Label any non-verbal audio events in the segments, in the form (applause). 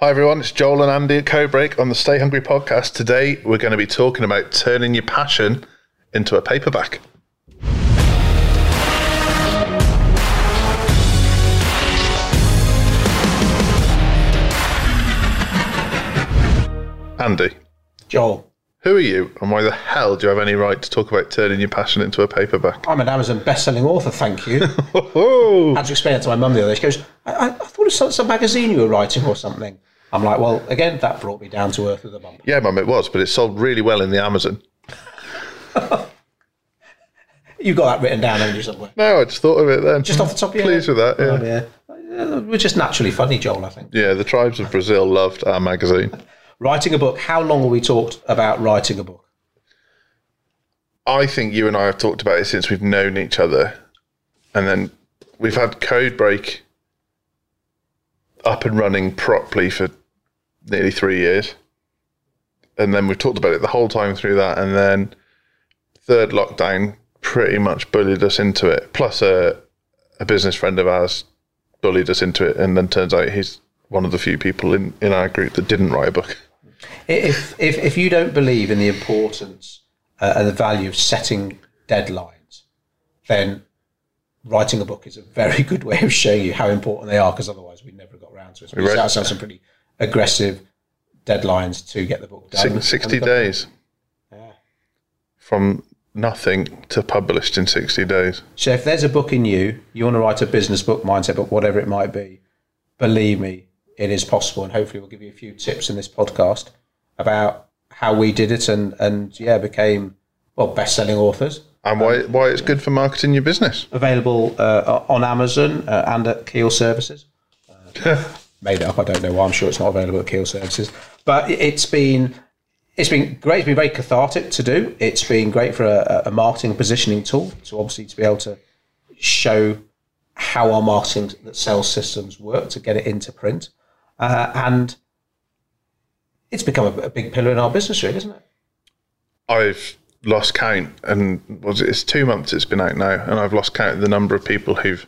Hi everyone, it's Joel and Andy at Codebreak on the Stay Hungry podcast. Today we're going to be talking about turning your passion into a paperback. Andy, Joel, who are you and why the hell do you have any right to talk about turning your passion into a paperback? I'm an Amazon best-selling author, thank you. (laughs) I had to explain it to my mum the other day. She goes, I, I, I thought it was some, some magazine you were writing or something. I'm like, well, again, that brought me down to earth with a bump. yeah, mum, it was, but it sold really well in the Amazon. (laughs) You've got that written down, haven't you, somewhere? No, I just thought of it then. Just off the top of your Pleased head? with that, yeah. Oh, yeah. Uh, We're just naturally funny, Joel, I think. Yeah, the tribes of Brazil loved our magazine. (laughs) Writing a book, how long have we talked about writing a book? I think you and I have talked about it since we've known each other. And then we've had Code Break up and running properly for nearly three years. And then we've talked about it the whole time through that. And then third lockdown pretty much bullied us into it. Plus, a, a business friend of ours bullied us into it. And then turns out he's one of the few people in, in our group that didn't write a book. If, if, if you don't believe in the importance uh, and the value of setting deadlines, then writing a book is a very (laughs) good way of showing you how important they are, because otherwise we'd never got around to it. So we set ourselves some pretty aggressive deadlines to get the book done. 60 days Yeah. from nothing to published in 60 days. So if there's a book in you, you want to write a business book, mindset book, whatever it might be, believe me, it is possible. And hopefully we'll give you a few tips in this podcast about how we did it and, and yeah, became, well, best-selling authors. And why, why it's good for marketing your business. Available uh, on Amazon uh, and at Keel Services. Uh, (laughs) made up. I don't know why. I'm sure it's not available at Keel Services. But it- it's been it's been great. It's been very cathartic to do. It's been great for a, a marketing positioning tool to obviously to be able to show how our marketing that sales systems work to get it into print, uh, and it's become a, a big pillar in our business, really, isn't it? I've lost count, and was it, it's two months it's been out now, and I've lost count of the number of people who've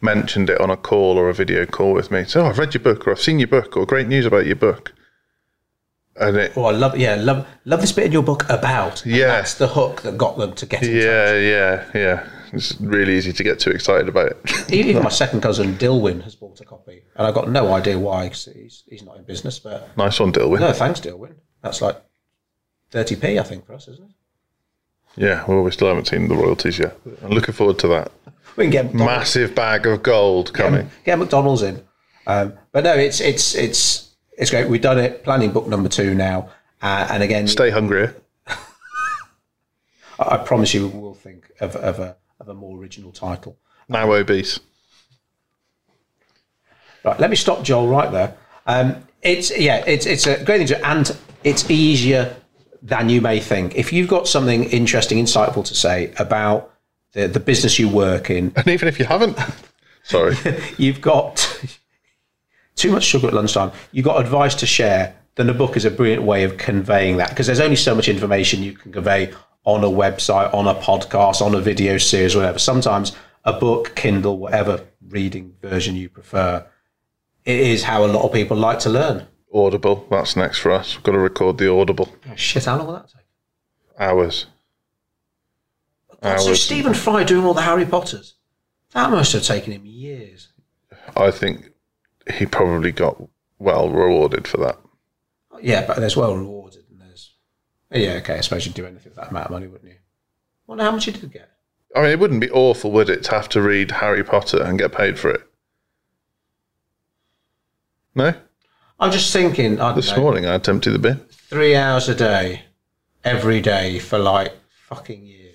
mentioned it on a call or a video call with me. So, oh, I've read your book, or I've seen your book, or great news about your book. And it, Oh, I love yeah, love love this bit in your book about. Yeah. that's the hook that got them to get in touch. yeah, yeah, yeah. It's really easy to get too excited about it. (laughs) Even my (laughs) second cousin Dilwyn has bought a copy, and I've got no idea why. 'cause he's he's not in business, but nice one, Dilwyn. no, thanks, Dilwyn. That's like thirty p, I think, for us, isn't it? Yeah, well, we still haven't seen the royalties yet. I'm looking forward to that. We can get McDonald's, Massive bag of gold coming. get McDonald's in, um, but no, it's it's it's it's great. We've done it. Planning book number two now, uh, and again, Stay hungry. (laughs) I, I promise you, we'll think of of a of a more original title. Now obese. Right, let me stop Joel right there. Um, it's yeah, it's it's a great thing to, and it's easier than you may think. If you've got something interesting, insightful to say about the the business you work in, And even if you haven't, sorry. (laughs) you've got too much sugar at lunchtime. You've got advice to share. Then a book is a brilliant way of conveying that because there's only so much information you can convey on a website, on a podcast, on a video series, whatever. Sometimes a book, Kindle, whatever reading version you prefer, it is how a lot of people like to learn. Audible, that's next for us. We've got to record the Audible. Oh, shit, how long will that take? Hours. God, so Stephen Fry doing all the Harry Potters. That must have taken him years. I think he probably got well rewarded for that. Yeah, but there's well rewarded and there's yeah, okay, I suppose you'd do anything for that amount of money, wouldn't you? Wonder how much you did get. I mean, it wouldn't be awful, would it, to have to read Harry Potter and get paid for it? No? I'm just thinking, I This know, morning I attempted the bin. three hours a day, every day for like fucking years.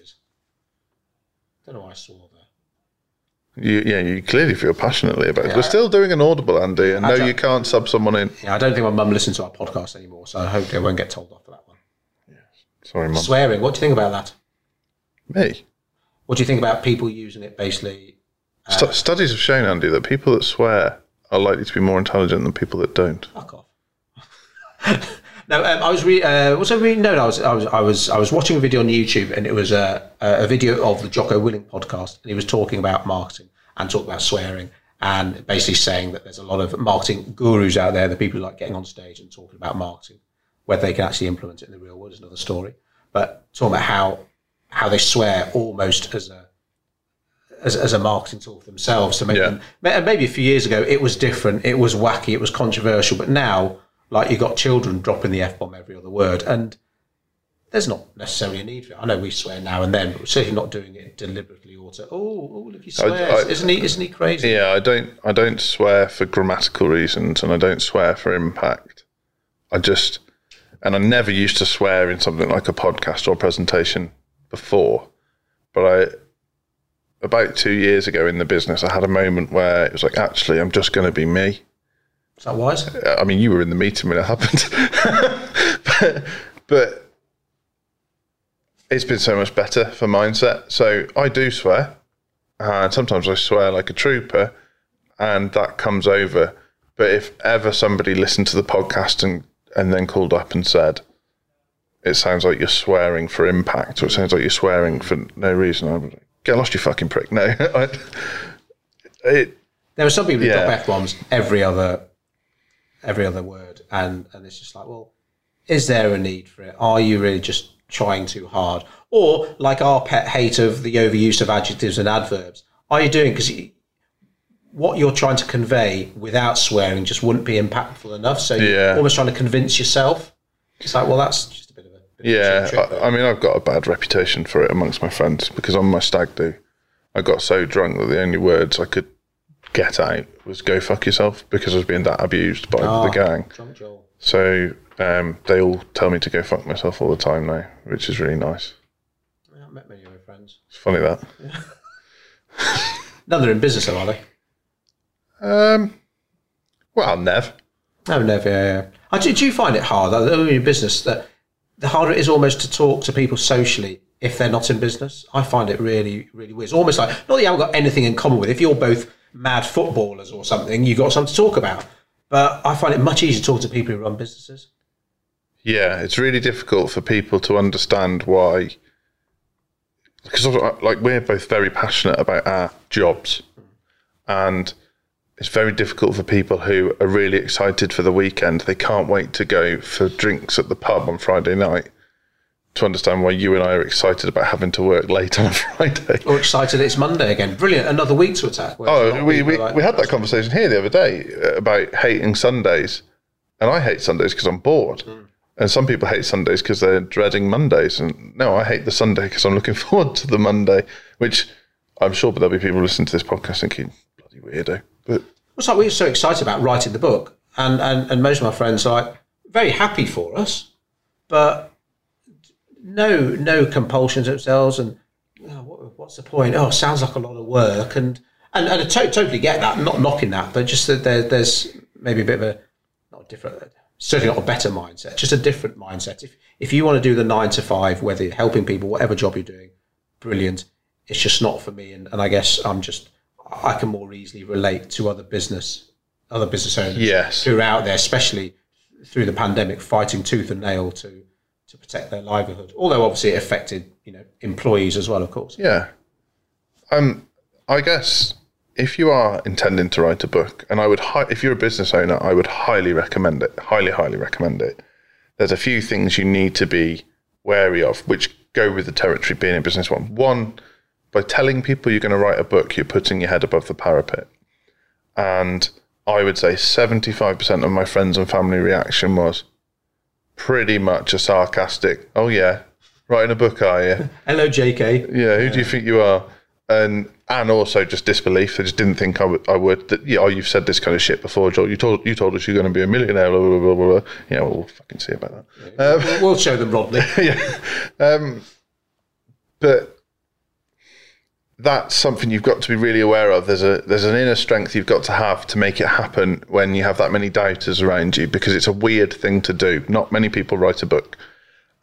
Don't know why I saw that. You, yeah, you clearly feel passionately about it. We're still doing an Audible, Andy, and I no, you can't sub someone in. Yeah, I don't think my mum listens to our podcast anymore, so I hope I won't get told off for that one. Sorry, Mum. Swearing, what do you think about that? Me. What do you think about people using it basically? Stu- studies have shown, Andy, that people that swear are likely to be more intelligent than people that don't. Fuck off. (laughs) no, um, I was re- uh, was I reading? No, no, I was, I was, I was, I was watching a video on YouTube, and it was a, a video of the Jocko Willink podcast, and he was talking about marketing and talking about swearing, and basically saying that there's a lot of marketing gurus out there, the people who like getting on stage and talking about marketing, whether they can actually implement it in the real world is another story. But talking about how how they swear almost as a as, as a marketing tool for themselves to make Yeah. them. Maybe a few years ago, it was different. It was wacky. It was controversial. But now, like you got children dropping the f bomb every other word, and there's not necessarily a need for it. I know we swear now and then, but we're certainly not doing it deliberately or to oh, oh look, he swears. I- isn't he? Isn't he crazy? Yeah, I don't I don't swear for grammatical reasons and I don't swear for impact. I just and I never used to swear in something like a podcast or presentation before. But I about two years ago in the business I had a moment where it was like actually I'm just gonna be me. Is that wise? I mean you were in the meeting when it happened. (laughs) but but it's been so much better for mindset. So I do swear. And sometimes I swear like a trooper and that comes over. But if ever somebody listened to the podcast and, and then called up and said, it sounds like you're swearing for impact or it sounds like you're swearing for no reason, I would get lost, you fucking prick. No. (laughs) I, it, There are some people who Yeah. drop f bombs every other every other word, and and it's just like, well, is there a need for it? Are you really just trying too hard, or like our pet hate of the overuse of adjectives and adverbs? Are you doing because what you're trying to convey without swearing just wouldn't be impactful enough? So Yeah. you're almost trying to convince yourself. It's like, well, that's just a bit of a bit of a Yeah, trick. I, I mean, I've got a bad reputation for it amongst my friends because on my stag do, I got so drunk that the only words I could get out was "go fuck yourself" because I was being that abused by Ah. the gang. So um, they all tell me to go fuck myself all the time now, which is really nice. Yeah, I've met many of my friends. It's funny that. (laughs) now they're in business, though, are they? Um, well, Nev. No, never. Yeah, yeah. Do, do you find it hard, though, in your business, that the harder it is almost to talk to people socially if they're not in business? I find it really, really weird. It's almost like, not that you haven't got anything in common with. If you're both mad footballers or something, you've got something to talk about. But I find it much easier to talk to people who run businesses. Yeah, it's really difficult for people to understand why. Because uh, like we're both very passionate about our jobs, and it's very difficult for people who are really excited for the weekend. They can't wait to go for drinks at the pub on Friday night to understand why you and I are excited about having to work late on a (laughs) Friday. Or excited it's Monday again. Brilliant. Another week to attack. Whereas oh, a lot Oh, we, we, like, we had that conversation here the other day about hating Sundays. And I hate Sundays because I'm bored. Hmm. And some people hate Sundays because they're dreading Mondays. And no, I hate the Sunday because I'm looking (laughs) forward to the Monday, which I'm sure there'll be people listening to this podcast thinking, bloody weirdo. But It's like we were so excited about writing the book, and, and, and most of my friends are like very happy for us, but no no compulsions themselves. And oh, what, what's the point? Oh, sounds like a lot of work, and and, and I to- totally get that. I'm not knocking that, but just that there, there's maybe a bit of a not different, certainly not a better mindset, just a different mindset. If if you want to do the nine to five, whether you're helping people, whatever job you're doing, brilliant. It's just not for me, and, and I guess I'm just I can more easily relate to other business other business owners yes, who are out there, especially through the pandemic, fighting tooth and nail to to protect their livelihood. Although obviously it affected you know employees as well, of course. yeah. Um, I guess if you are intending to write a book, and I would, hi- if you're a business owner, I would highly recommend it. Highly, highly recommend it. There's a few things you need to be wary of, which go with the territory being a business one. One, by telling people you're going to write a book, you're putting your head above the parapet. And I would say 75% of my friends and family reaction was pretty much a sarcastic, oh yeah, writing a book, are you? (laughs) Hello, JK. Yeah, who do you think you are? And and also just disbelief. They just didn't think I would. I would. That, yeah, oh, you've said this kind of shit before, Joel. You told you told us you're going to be a millionaire. Blah blah blah blah. blah. Yeah, well, we'll fucking see about that. We'll- we'll show them Rodney. (laughs) yeah, um, but that's something you've got to be really aware of. There's a there's an inner strength you've got to have to make it happen when you have that many doubters around you because it's a weird thing to do. Not many people write a book,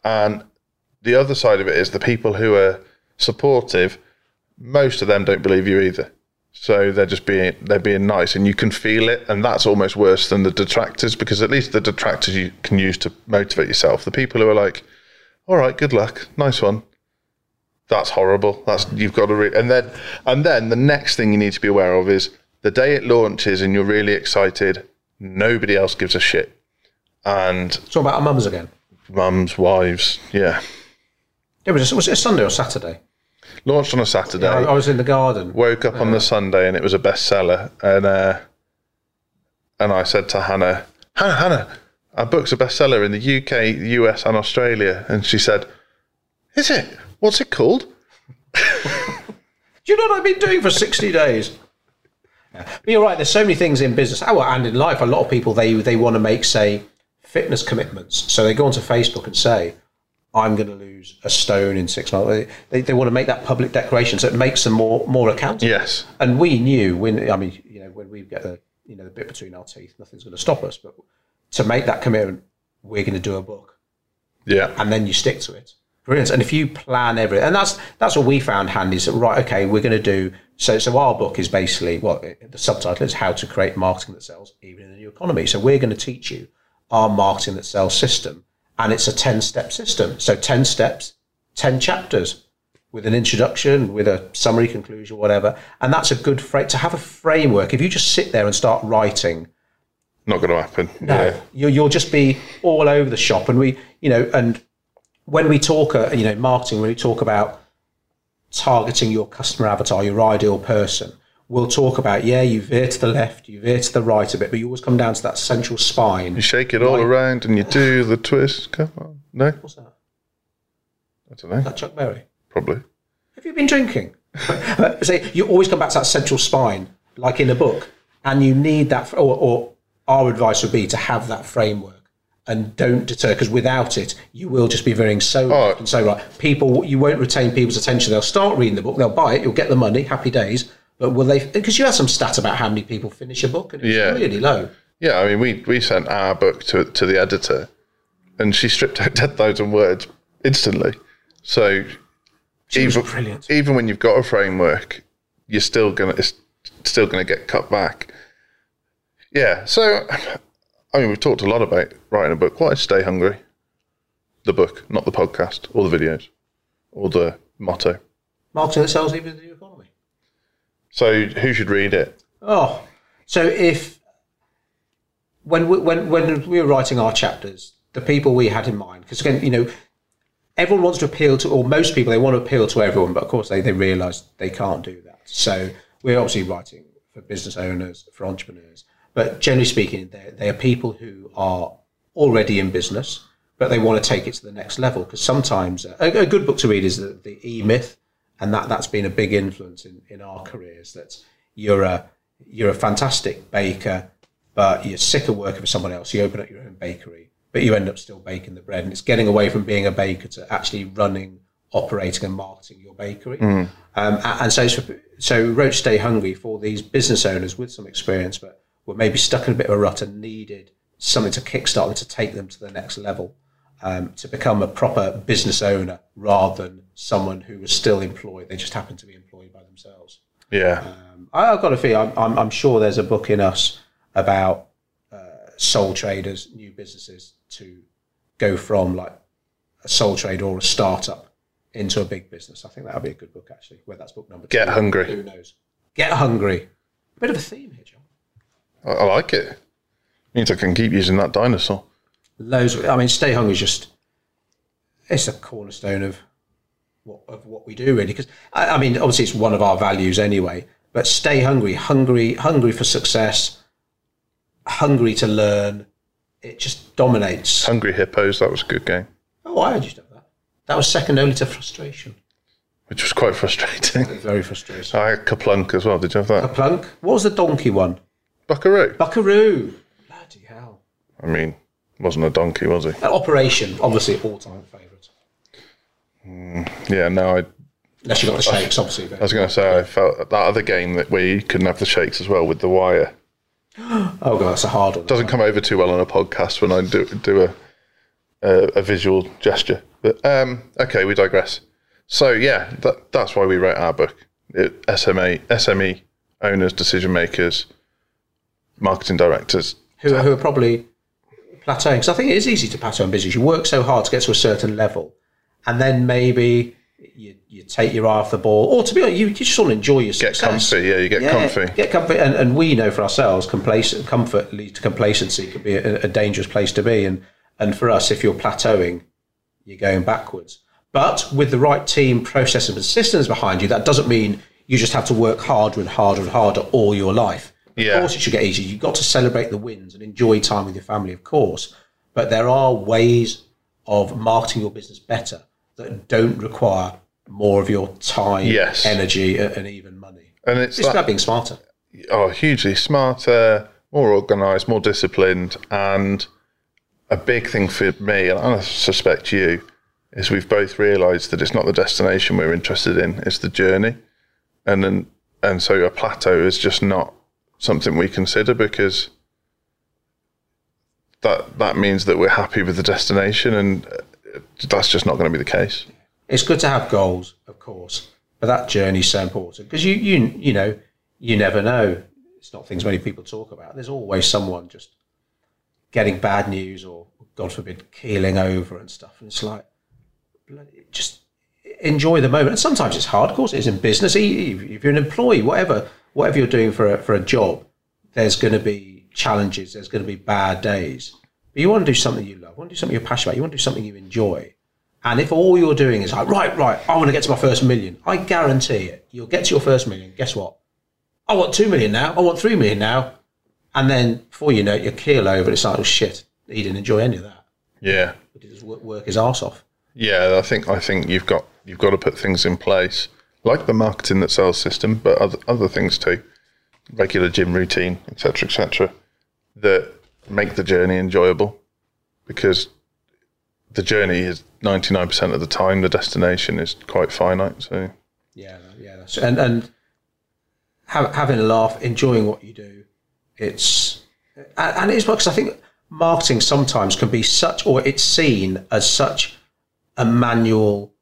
and the other side of it is the people who are supportive. Most of them don't believe you either. So they're just being they're being nice, and you can feel it, and that's almost worse than the detractors because at least the detractors you can use to motivate yourself. The people who are like, "All right, good luck, nice one," that's horrible. That's you've got to re- and then and then the next thing you need to be aware of is The day it launches and you're really excited, nobody else gives a shit. And Talk about our mums again. mums, wives, yeah. It was, was it a Sunday or Saturday? Launched on a Saturday. I, I was in the garden. woke up on the Sunday and it was a bestseller. And uh, and I said to Hannah, Hannah, Hannah, our book's a bestseller in the UK, US, and Australia. And she said, Is it? What's it called? (laughs) Do you know what I've been doing for 60 days? But you're right, there's so many things in business oh, and in life. A lot of people, they, they want to make, say, fitness commitments. So they go onto Facebook and say, I'm going to lose a stone in six months. They, they want to make that public declaration so it makes them more more accountable. Yes. And we knew when I mean, you know, when we get the you know the bit between our teeth, nothing's going to stop us. But to make that commitment, we're going to do a book, Yeah. and then you stick to it. Brilliant. And if you plan everything, and that's that's what we found handy. Is that, right? Okay, we're going to do so. So our book is basically well, the subtitle is how to create marketing that sells even in the new economy. So we're going to teach you our marketing that sells system, and it's a ten step system. So ten steps, ten chapters with an introduction, with a summary, conclusion, whatever. And that's a good fra- to have a framework. If you just sit there and start writing, Not going to happen. no, Yeah. you, you'll just be all over the shop. And we, you know, and when we talk, uh, you know, marketing, when we talk about targeting your customer avatar, your ideal person, we'll talk about, yeah, you veer to the left, you veer to the right a bit, but you always come down to that central spine. You shake it all around and you do the twist. Come on. No? What's that? I don't know. That Chuck Berry. Probably. Have you been drinking? (laughs) Say you always come back to that central spine, like in a book, and you need that. Or, or our advice would be to have that framework and don't deter, because without it, you will just be veering so Oh. and so right. People, you won't retain people's attention. They'll start reading the book, they'll buy it, you'll get the money, happy days. But will they? Because you had some stat about how many people finish a book, and it's Yeah. really low. Yeah, I mean, we, we sent our book to to the editor, and she stripped out (laughs) ten thousand words instantly. So She even brilliant. even when you've got a framework, you're still gonna it's still gonna get cut back. Yeah. So, I mean, we've talked a lot about writing a book. Why stay hungry? The book, not the podcast, or the videos, or the motto. Marketing that sells even in the new economy. So, who should read it? Oh, so if when we, when when we were writing our chapters, the people we had in mind, because again, you know, everyone wants to appeal to, or most people they want to appeal to everyone, but of course they they realise they can't do that. So we're obviously writing for business owners, for entrepreneurs, but generally speaking, they are people who are already in business, but they want to take it to the next level. Because sometimes uh, a, a good book to read is the, the E Myth, and that that's been a big influence in, in our careers. That you're a you're a fantastic baker, but you're sick of working for someone else. You open up your own bakery, but you end up still baking the bread, and it's getting away from being a baker to actually running, operating, and marketing your bakery. Um, and so, so Roach Stay Hungry for these business owners with some experience, but were maybe stuck in a bit of a rut and needed something to kickstart them to take them to the next level. Um, to become a proper business owner rather than someone who was still employed. They just happened to be employed by themselves. Yeah. Um, I- I've got a feeling. I'm, I'm, I'm sure there's a book in us about uh, sole traders, new businesses to go from like a sole trader or a startup into a big business. I think that would be a good book actually. Where that's book number two. Get hungry. Who knows? Get hungry. A Bit of a theme here, John. I, I like it. Means I can keep using that dinosaur. Loads. Of, I mean, stay hungry is just it's a cornerstone of what of what we do really. Because I, I mean, obviously it's one of our values anyway. But stay hungry, hungry, hungry for success, hungry to learn. It just dominates. Hungry Hippos, that was a good game, Oh, I to have that. That was second only to frustration. which was quite (laughs) frustrating. Very frustrating. I had KerPlunk as well. Did you have that? Plunk. What was the donkey one? Buckaroo. Buckaroo. Bloody hell. I mean, wasn't a donkey, was he? Uh, Operation, obviously all-time favourite. Yeah, no, I, Unless you got the shakes, obviously. I was going to say I felt that other game that we couldn't have the shakes as well with the wire (gasps) Oh god, that's a hard one. doesn't come over too well on a podcast when I do do a a, a visual gesture. But um, okay, we digress. So yeah, that, that's why we wrote our book. It, SMA, SME owners, decision makers, marketing directors. who, who are probably plateauing. Because I think it is easy to plateau in business. You work so hard to get to a certain level, and then maybe you, you take your eye off the ball, or to be honest, you, you just want to enjoy your success. Get comfy, yeah, you get comfy. Get comfy, and, and we know for ourselves, complacent comfort leads to complacency. Could be a, a dangerous place to be, and and for us, if you're plateauing, you're going backwards. But with the right team, processes, and systems behind you, that doesn't mean you just have to work harder and harder and harder all your life. Yeah. Of course, it should get easier. You've got to celebrate the wins and enjoy time with your family, of course. But there are ways of marketing your business better that don't require more of your time, Yes. energy, and even money. And it's It's that, about being smarter. oh, hugely smarter, more organised, more disciplined, and a big thing for me, and I suspect you, is we've both realised that it's not the destination we're interested in; it's the journey, and then and so a plateau is just not something we consider because that that means that we're happy with the destination, and uh, that's just not going to be the case. It's good to have goals, of course, but that journey is so important because you you you know you never know. It's not things many people talk about. There's always someone just getting bad news or God forbid keeling over and stuff, and it's like just enjoy the moment. And sometimes it's hard, of course. It is in business. If you're an employee, whatever whatever you're doing for a, for a job, there's going to be challenges. There's going to be bad days. But you want to do something you love. You want to do something you're passionate about. You want to do something you enjoy. And if all you're doing is like, right, right, I want to get to my first million, I guarantee it, you'll get to your first million. Guess what? I want two million now. I want three million now. And then before you know it, you keel over. And it's like, oh shit, he didn't enjoy any of that. Yeah. But he just work, work his ass off. Yeah, I think I think you've got you've got to put things in place like the marketing that sells system, but other other things too, regular gym routine, etc., etc., that make the journey enjoyable, because the journey is ninety nine percent of the time. The destination is quite finite. So Yeah, yeah. And and have, having a laugh, enjoying what you do. It's and it's because I think marketing sometimes can be such, or it's seen as such a manual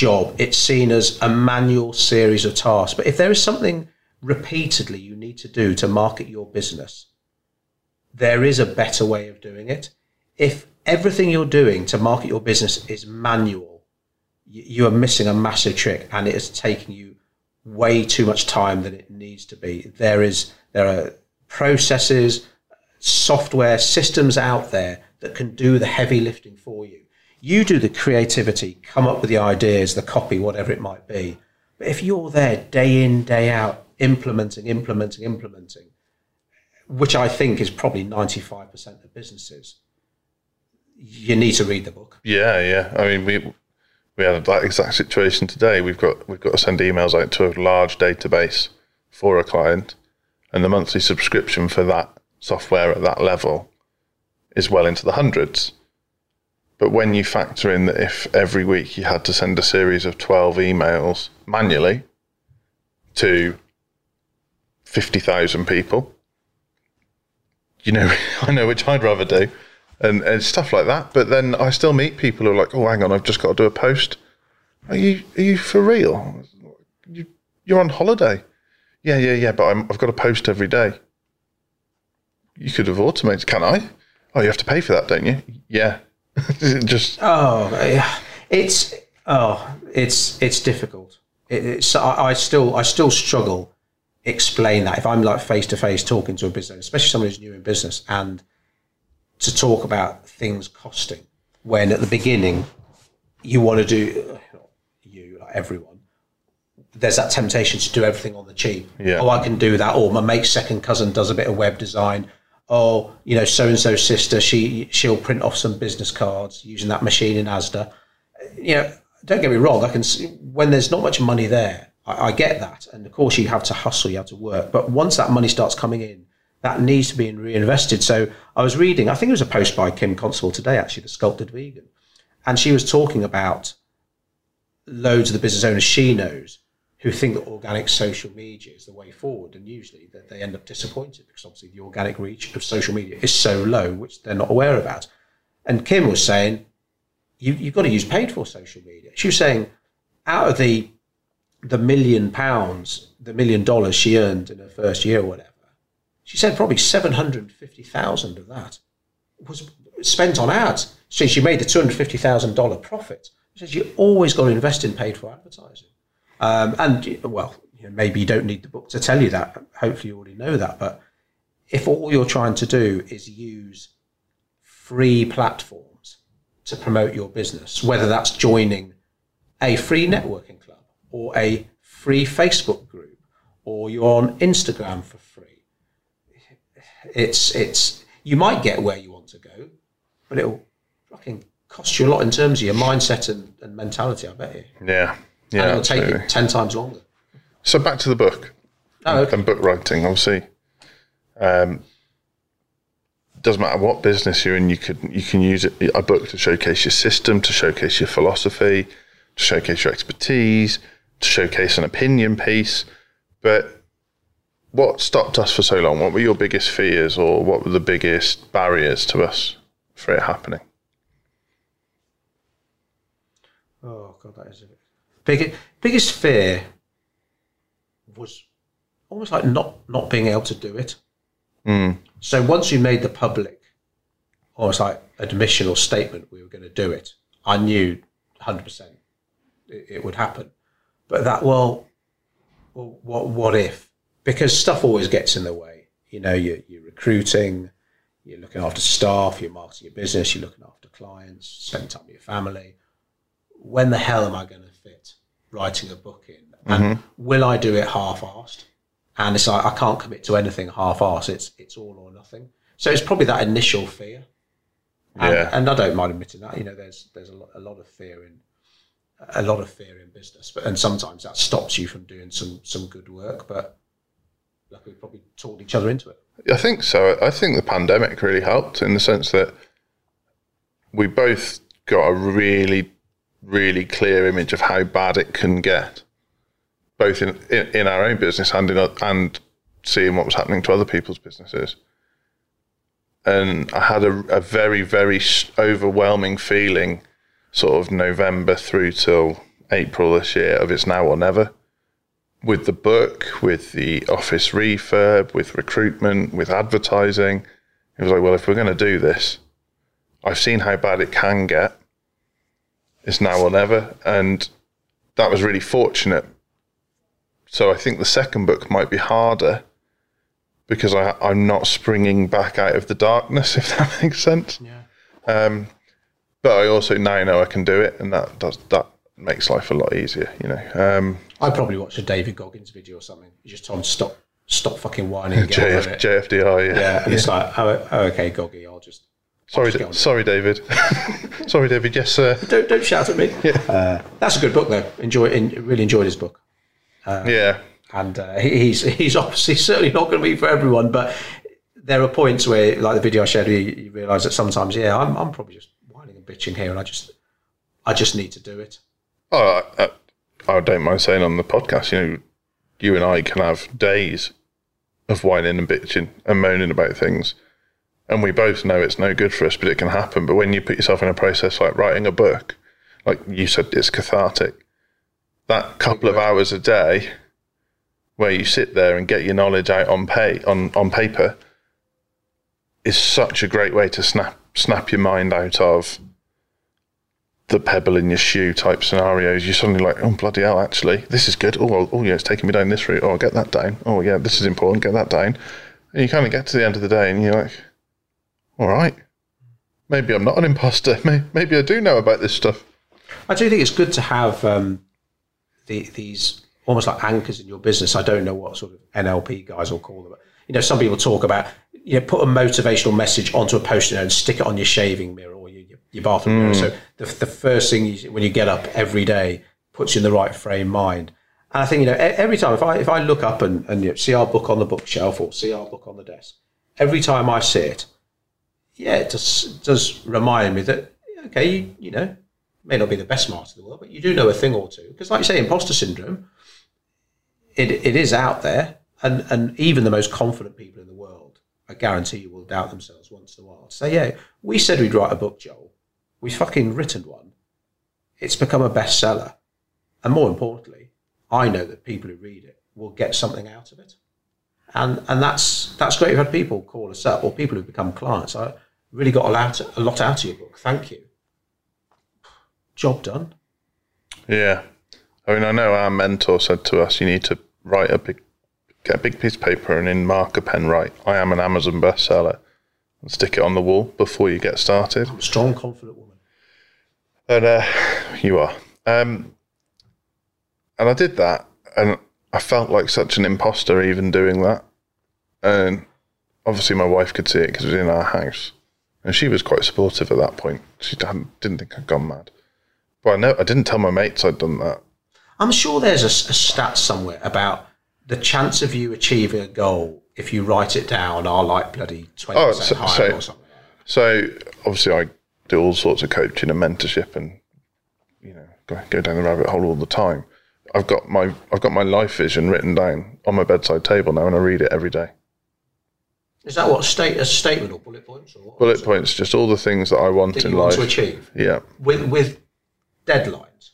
job. It's seen as a manual series of tasks. But if there is something repeatedly you need to do to market your business, there is a better way of doing it. If everything you're doing to market your business is manual, you are missing a massive trick and it is taking you way too much time than it needs to be. There is there are processes, software, systems out there that can do the heavy lifting for you. You do the creativity, come up with the ideas, the copy, whatever it might be. But if you're there day in, day out, implementing, implementing, implementing, which I think is probably 95% of businesses, you need to read the book. yeah, yeah. I mean, we we had that exact situation today. We've got we've got to send emails out to a large database for a client, and the monthly subscription for that software at that level is well into the hundreds. But when you factor in that if every week you had to send a series of 12 emails manually to 50,000 people, you know, (laughs) I know which I'd rather do. And, and stuff like that. But then I still meet people who are like, oh, hang on, I've just got to do a post. Are you, are you for real? You, you're on holiday. Yeah, yeah, yeah, but I'm, I've got to post every day. You could have automated. Can I? Oh, you have to pay for that, don't you? Yeah. (laughs) just Oh, yeah. it's oh, it's it's difficult. It, it's I, I still I still struggle explain that if I'm like face to face talking to a business, especially someone who's new in business, and to talk about things costing when at the beginning you want to do you like everyone. There's that temptation to do everything on the cheap. Yeah. Oh, I can do that. Or my mate's second cousin does a bit of web design. Oh, you know, so and so's sister, she she'll print off some business cards using that machine in ASDA. You know, don't get me wrong. I can see when there's not much money there. I, I get that, and of course you have to hustle, you have to work. But once that money starts coming in, that needs to be reinvested. So I was reading. I think it was a post by Kim Constable today, actually, the sculpted vegan, and she was talking about loads of the business owners she knows who think that organic social media is the way forward, and usually that they end up disappointed because obviously the organic reach of social media is so low, which they're not aware about. And Kim was saying, you, you've got to use paid for social media. She was saying, out of the the million pounds, the million dollars she earned in her first year or whatever, she said probably seven hundred fifty thousand of that was spent on ads. So she made the two hundred fifty thousand dollar profit He says you always got to invest in paid for advertising. Um, and well, you know, maybe you don't need the book to tell you that. Hopefully, you already know that. But if all you're trying to do is use free platforms to promote your business, whether that's joining a free networking club or a free Facebook group, or you're on Instagram for free, it's it's you might get where you want to go, but it'll fucking cost you a lot in terms of your mindset and, and mentality. I bet you. Yeah. Yeah. and it'll take absolutely. you ten times longer. So back to the book Oh, okay. and book writing. Obviously, um, doesn't matter what business you're in. You could you can use it, a book to showcase your system, to showcase your philosophy, to showcase your expertise, to showcase an opinion piece. But what stopped us for so long? What were your biggest fears, or what were the biggest barriers to us for it happening? Oh god, that is a big biggest fear was almost like not not being able to do it. Hmm. So once you made the public almost like admission or statement we were going to do it, I knew hundred percent it would happen. But that well, well, what what if? Because stuff always gets in the way. You know, you're, you're recruiting, you're looking after staff, you're marketing your business, you're looking after clients, spending time with your family when the hell am I going to fit writing a book in? And mm-hmm. will I do it half-assed? And it's like I can't commit to anything half-assed. It's it's all or nothing. So it's probably that initial fear. And, Yeah. and I don't mind admitting that. You know, there's there's a lot, a lot of fear in a lot of fear in business, but and sometimes that stops you from doing some some good work. But like we probably talked each other into it. I think so. I think the pandemic really helped in the sense that we both got a really, really clear image of how bad it can get, both in in, in our own business and in and seeing what was happening to other people's businesses. And I had a, a very, very overwhelming feeling, sort of November through till April this year, of it's now or never with the book, with the office refurb, with recruitment, with advertising. It was like, well, if we're going to do this, I've seen how bad it can get. It's now or never. And that was really fortunate. So I think the second book might be harder because I, I'm not springing back out of the darkness, (laughs) if that makes sense. Yeah. Um, but I also now know I can do it, and that does that makes life a lot easier, you know. Um, I probably watched a David Goggins video or something. You just told him stop stop fucking whining. and get (laughs) JF, with it. JFDI, yeah. Yeah, and it's like, oh, okay, Goggy, I'll just Sorry, just get on with it. sorry, David. (laughs) sorry, David. Yes, sir. don't don't shout at me. (laughs) Uh, that's a good book though. Enjoy, in, really enjoyed his book, yeah, and uh, he's he's (laughs) obviously certainly not going to be for everyone, but there are points where, like the video I shared, you, you realise that sometimes, yeah, I'm I'm probably just whining and bitching here, and I just I just need to do it. Oh, I, I, I don't mind saying on the podcast. You know, you and I can have days of whining and bitching and moaning about things, and we both know it's no good for us, but it can happen. But when you put yourself in a process like writing a book, like you said, it's cathartic. That couple of hours a day, where you sit there and get your knowledge out on pay on on paper, is such a great way to snap snap your mind out of the pebble in your shoe type scenarios, you're suddenly like, oh bloody hell, actually, this is good. Oh, oh yeah, it's taking me down this route. Oh, I'll get that down. Oh yeah, this is important. Get that down. And you kind of get to the end of the day, and you're like, all right, maybe I'm not an imposter. (laughs) Maybe I do know about this stuff. I do think it's good to have um, the, these almost like anchors in your business. I don't know what sort of NLP guys will call them. But, you know, some people talk about you know put a motivational message onto a post-it note and stick it on your shaving mirror or your, your bathroom mirror. So the, the first thing you, when you get up every day puts you in the right frame of mind. And I think you know every time if I if I look up and, and you know, see our book on the bookshelf or see our book on the desk, every time I see it, yeah, it does does remind me that okay, you, you know, may not be the best marketer in the world, but you do know a thing or two. Because, like you say, imposter syndrome, it, it is out there, and and even the most confident people in the world, I guarantee you, will doubt themselves once in a while. So, yeah, we said we'd write a book, Joel. We've fucking written one. It's become a bestseller, and more importantly, I know that people who read it will get something out of it, and and that's that's great. We've had people call us up, or people who've become clients. I really got a lot, a lot out of your book. Thank you job done. Yeah. I mean, I know our mentor said to us, you need to write a big, get a big piece of paper and in marker pen write, I am an Amazon bestseller and stick it on the wall before you get started. I'm a strong, confident woman. And uh, you are. Um, and I did that and I felt like such an imposter even doing that. And obviously my wife could see it because it was in our house. And she was quite supportive at that point. She didn't, didn't think I'd gone mad. But I know I didn't tell my mates I'd done that. I'm sure there's a, a stat somewhere about the chance of you achieving a goal if you write it down are like bloody 20% Oh, so- higher so- or something. So obviously, I do all sorts of coaching and mentorship, and you know, go, go down the rabbit hole all the time. I've got my I've got my life vision written down on my bedside table now, and I read it every day. Is that what state a statement or bullet points or what Bullet points, just all the things that I want that in you want life. to achieve Yeah, with with deadlines?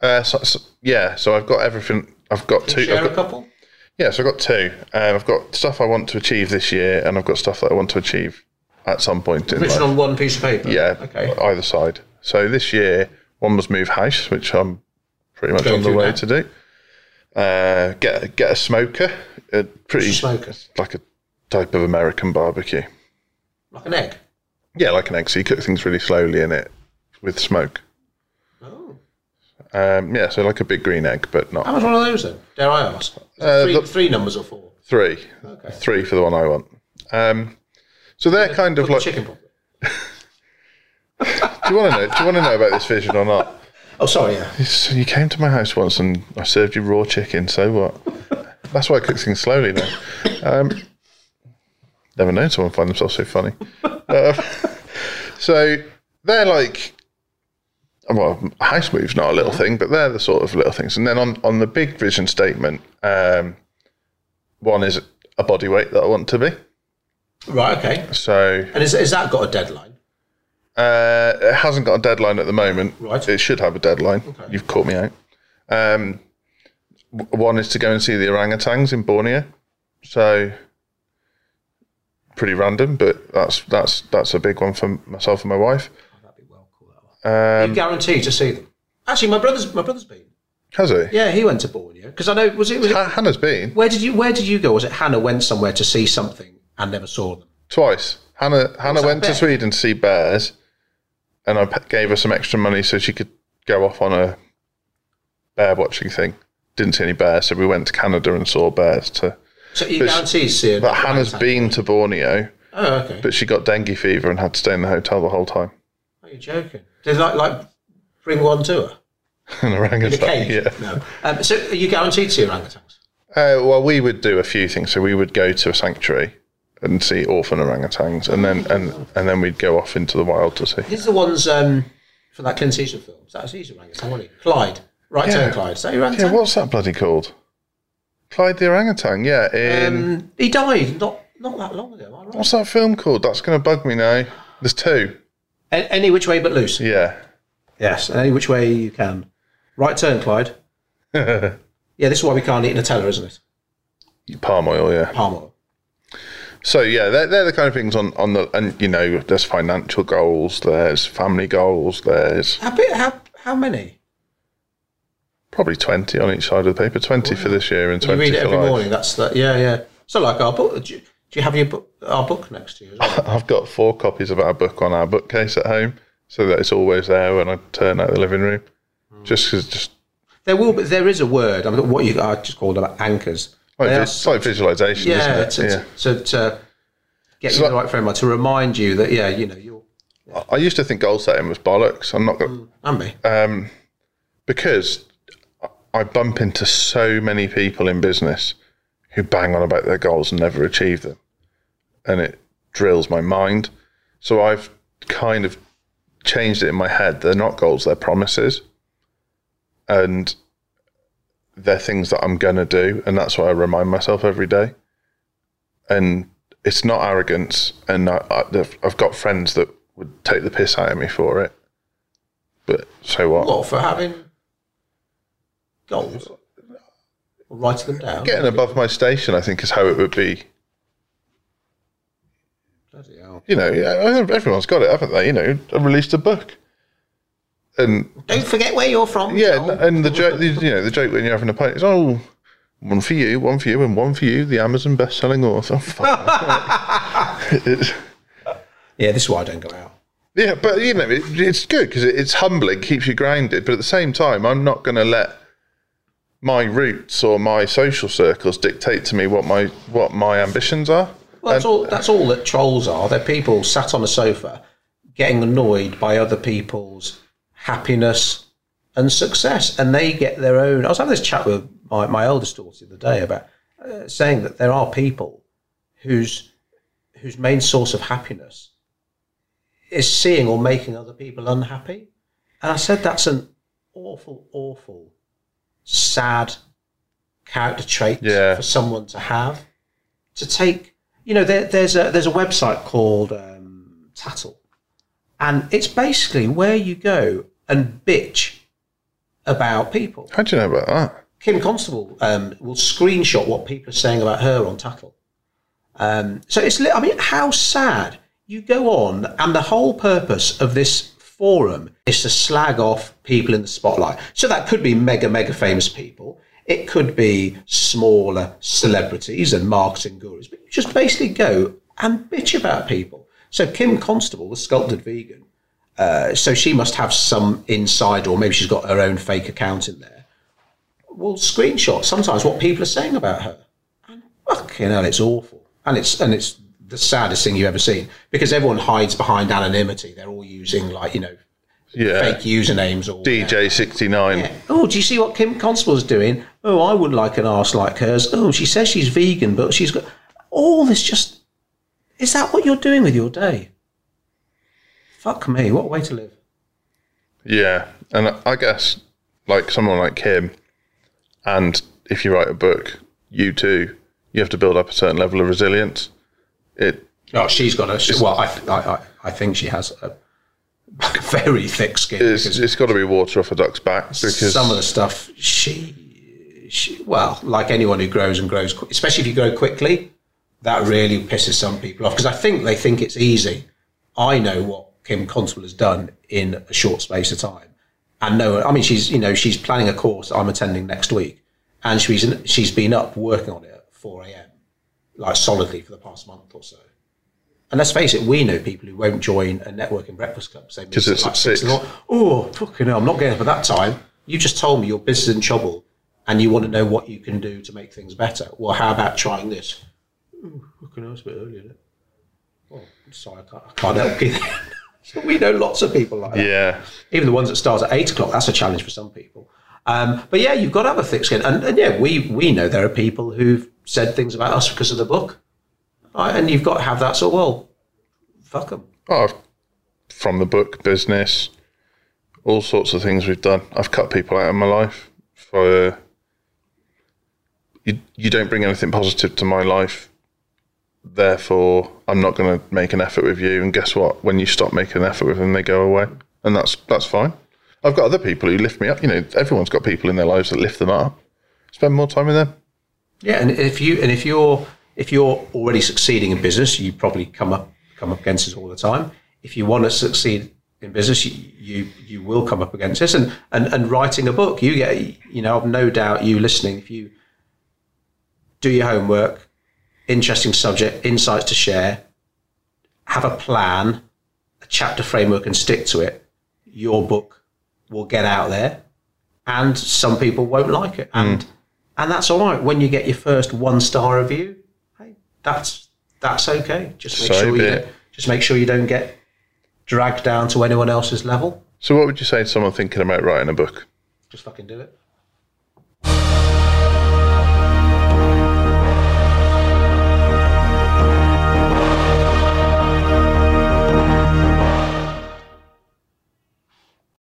uh, so, so- yeah. So I've got everything. I've got two. Share I've a got, couple. yeah, so I've got two. Um, I've got stuff I want to achieve this year, and I've got stuff that I want to achieve at some point in Written life. on one piece of paper. Yeah, Okay. either side. So this year, one was move house, which I'm pretty much on the way now. to do. Uh, get get a smoker, a pretty Smoker. like a type of American barbecue. Like an egg. Yeah, like an egg. So you cook things really slowly in it with smoke. Oh. Um, yeah, so like a big green egg, but not. How much one of those then? Dare I ask? Uh, three, the- three numbers or four? three. Okay. Three for the one I want. Um, so they're kind of like. chicken. (laughs) Do you want to know? Do you want to know about this vision or not? Oh, sorry. Yeah. So you came to my house once and I served you raw chicken. So what? That's why I cook things slowly now. Um, never known someone find themselves so funny. (laughs) Uh, so they're like, well, house move's not a little thing, but they're the sort of little things. And then on on the big vision statement, um, one is a body weight that I want to be. Right. Okay. So And is, is that got a deadline? Uh, it hasn't got a deadline at the moment. Right. It should have a deadline. You've caught me out. Um, w- one is to go and see the orangutans in Borneo. So pretty random, but that's that's that's a big one for myself and my wife. That'd be well cool. That one. Um, you guaranteed to see them. Actually, my brother's my brother's been. has he? Yeah, he went to Borneo because I know was it, was it Hannah's been where did you where did you go? Was it Hannah went somewhere to see something and never saw them? twice. Hannah Hannah went to? Sweden to see bears, and I gave her some extra money so she could go off on a bear watching thing. Didn't see any bears, so we went to Canada and saw bears. To So you seeing. but Hannah's been to Borneo. Oh, okay. but she got dengue fever and had to stay in the hotel the whole time. Are you joking? Did like like bring one to her? (laughs) An orangutan, cage? yeah. No. Um, so are you guaranteed to see orangutans? Uh, well, we would do a few things. So we would go to a sanctuary and see orphan orangutans, and then and and then we'd go off into the wild to see. These are the ones um, for that Clint Eastwood film. Is that his orangutan, wasn't he? Clyde. Right Yeah. turn, Clyde. Is that your orangutan? Yeah, what's that bloody called? Clyde the orangutan. Yeah, in um, he died not not that long ago. Right? what's that film called? That's going to bug me now. There's two. A- Any which way but loose. Yeah. Yes, any which way you can. Right turn, Clyde. (laughs) Yeah, this is why we can't eat Nutella, isn't it? Palm oil. Yeah. Palm oil. So yeah, they're, they're the kind of things on on the and you know there's financial goals, there's family goals, there's How bit? How how many? Probably twenty on each side of the paper. Twenty for this year and You twenty read it for every life. morning. That's that. Yeah, yeah. So like our book. Do you, do you have your book? Our book next to you. Well? (laughs) I've got four copies of our book on our bookcase at home, so that it's always there when I turn out the living room. Just because, just there will, be, there is a word. I mean, what you I just called them anchors. like, are like visualization, yeah, isn't it? to, yeah. to, to get you in the right frame of mind, to remind you that yeah, you know you're I used to think goal setting was bollocks. I'm not Mm. going and me. because I bump into so many people in business who bang on about their goals and never achieve them, and it drills my mind. So I've kind of changed it in my head. They're not goals; they're promises, and they're things that I'm gonna do, and that's what I remind myself every day. And it's not arrogance, and I, I've got friends that would take the piss out of me for it. But so what? What for having goals? Or writing them down. Getting above my station, I think, is how it would be. Bloody hell. You know, yeah, everyone's got it, haven't they? You know, I released a book. and Don't forget where you're from. yeah, Joel. and the joke, you know, the joke when you're having a pint is, oh, one for you, one for you, and one for you, the Amazon best-selling author. (laughs) (laughs) Yeah, this is why I don't go out. yeah, but you know, it, it's good because it, it's humbling, keeps you grounded. But at the same time, I'm not going to let my roots or my social circles dictate to me what my what my ambitions are. Well, that's all. That's all that trolls are. They're people sat on a sofa, getting annoyed by other people's happiness and success, and they get their own. I was having this chat with my, my eldest daughter the other day about uh, saying that there are people whose whose main source of happiness is seeing or making other people unhappy, and I said that's an awful, awful, sad character trait Yeah. for someone to have. To take you know there, there's a there's a website called um, tattle. And it's basically where you go and bitch about people. How do you know about that? kim constable um, will screenshot what people are saying about her on tattle. Um, so it's i mean how sad. You go on and the whole purpose of this forum is to slag off people in the spotlight. So that could be mega mega famous people. It could be smaller celebrities and marketing gurus but you just basically go and bitch about people. So kim constable the sculpted vegan. Uh, so she must have some inside or maybe she's got her own fake account in there. Will screenshot sometimes what people are saying about her. And fucking hell, it's awful. And it's and it's the saddest thing you've ever seen because everyone hides behind anonymity. They're all using like you know Yeah, fake usernames or DJ sixty nine. Oh, do you see what Kim Constable's doing? Oh, I would like an arse like hers. Oh, she says she's vegan, but she's got all this. Just is that what you're doing with your day? Fuck me, what a way to live. Yeah, and I guess like someone like Kim, and if you write a book, you too, you have to build up a certain level of resilience. It Oh, she's got a well. I, I, I- think she has a (laughs) very thick skin. it's, it's got to be water off a duck's back because some of the stuff she, she, well, like anyone who grows and grows, especially if you grow quickly, that really pisses some people off because I think they think it's easy. I know what Kim Constable has done in a short space of time, and no, I mean she's you know she's planning a course I'm attending next week, and she's she's been up working on it at 4 a.m. like solidly for the past month or so. And let's face it, we know people who won't join a networking breakfast club. Say 'Cause it's at six. morning. Oh, fucking hell, I'm not getting up at that time. You just told me your business is in trouble and you want to know what you can do to make things better. Well, how about trying this? Oh, fucking hell, it's a bit early, isn't it? Oh, sorry, I can't, I can't help you. (laughs) so we know lots of people like that. yeah, Even the ones that start at eight o'clock, that's a challenge for some people. Um, but yeah, you've got to have a thick skin. And, and yeah, we, we know there are people who've said things about us because of the book. Right? And you've got to have that So, well, fuck them. oh, from the book business, all sorts of things we've done. I've cut people out of my life for you. You don't bring anything positive to my life. Therefore, I'm not going to make an effort with you. And guess what? When you stop making an effort with them, they go away, and that's that's fine. I've got other people who lift me up. You know, everyone's got people in their lives that lift them up. Spend more time with them. Yeah, and if you and if you're if you're already succeeding in business, you probably come up come up against this all the time. If you want to succeed in business, you you, you will come up against this. And, and and writing a book, you get you know, I've no doubt you listening, if you do your homework, interesting subject, insights to share, have a plan, a chapter framework, and stick to it, your book will get out there. And some people won't like it. And mm. And that's all right. When you get your first one star review, hey, that's that's okay. Just make So sure you don't, just make sure you don't get dragged down to anyone else's level. So, what would you say to someone thinking about writing a book? Just fucking do it.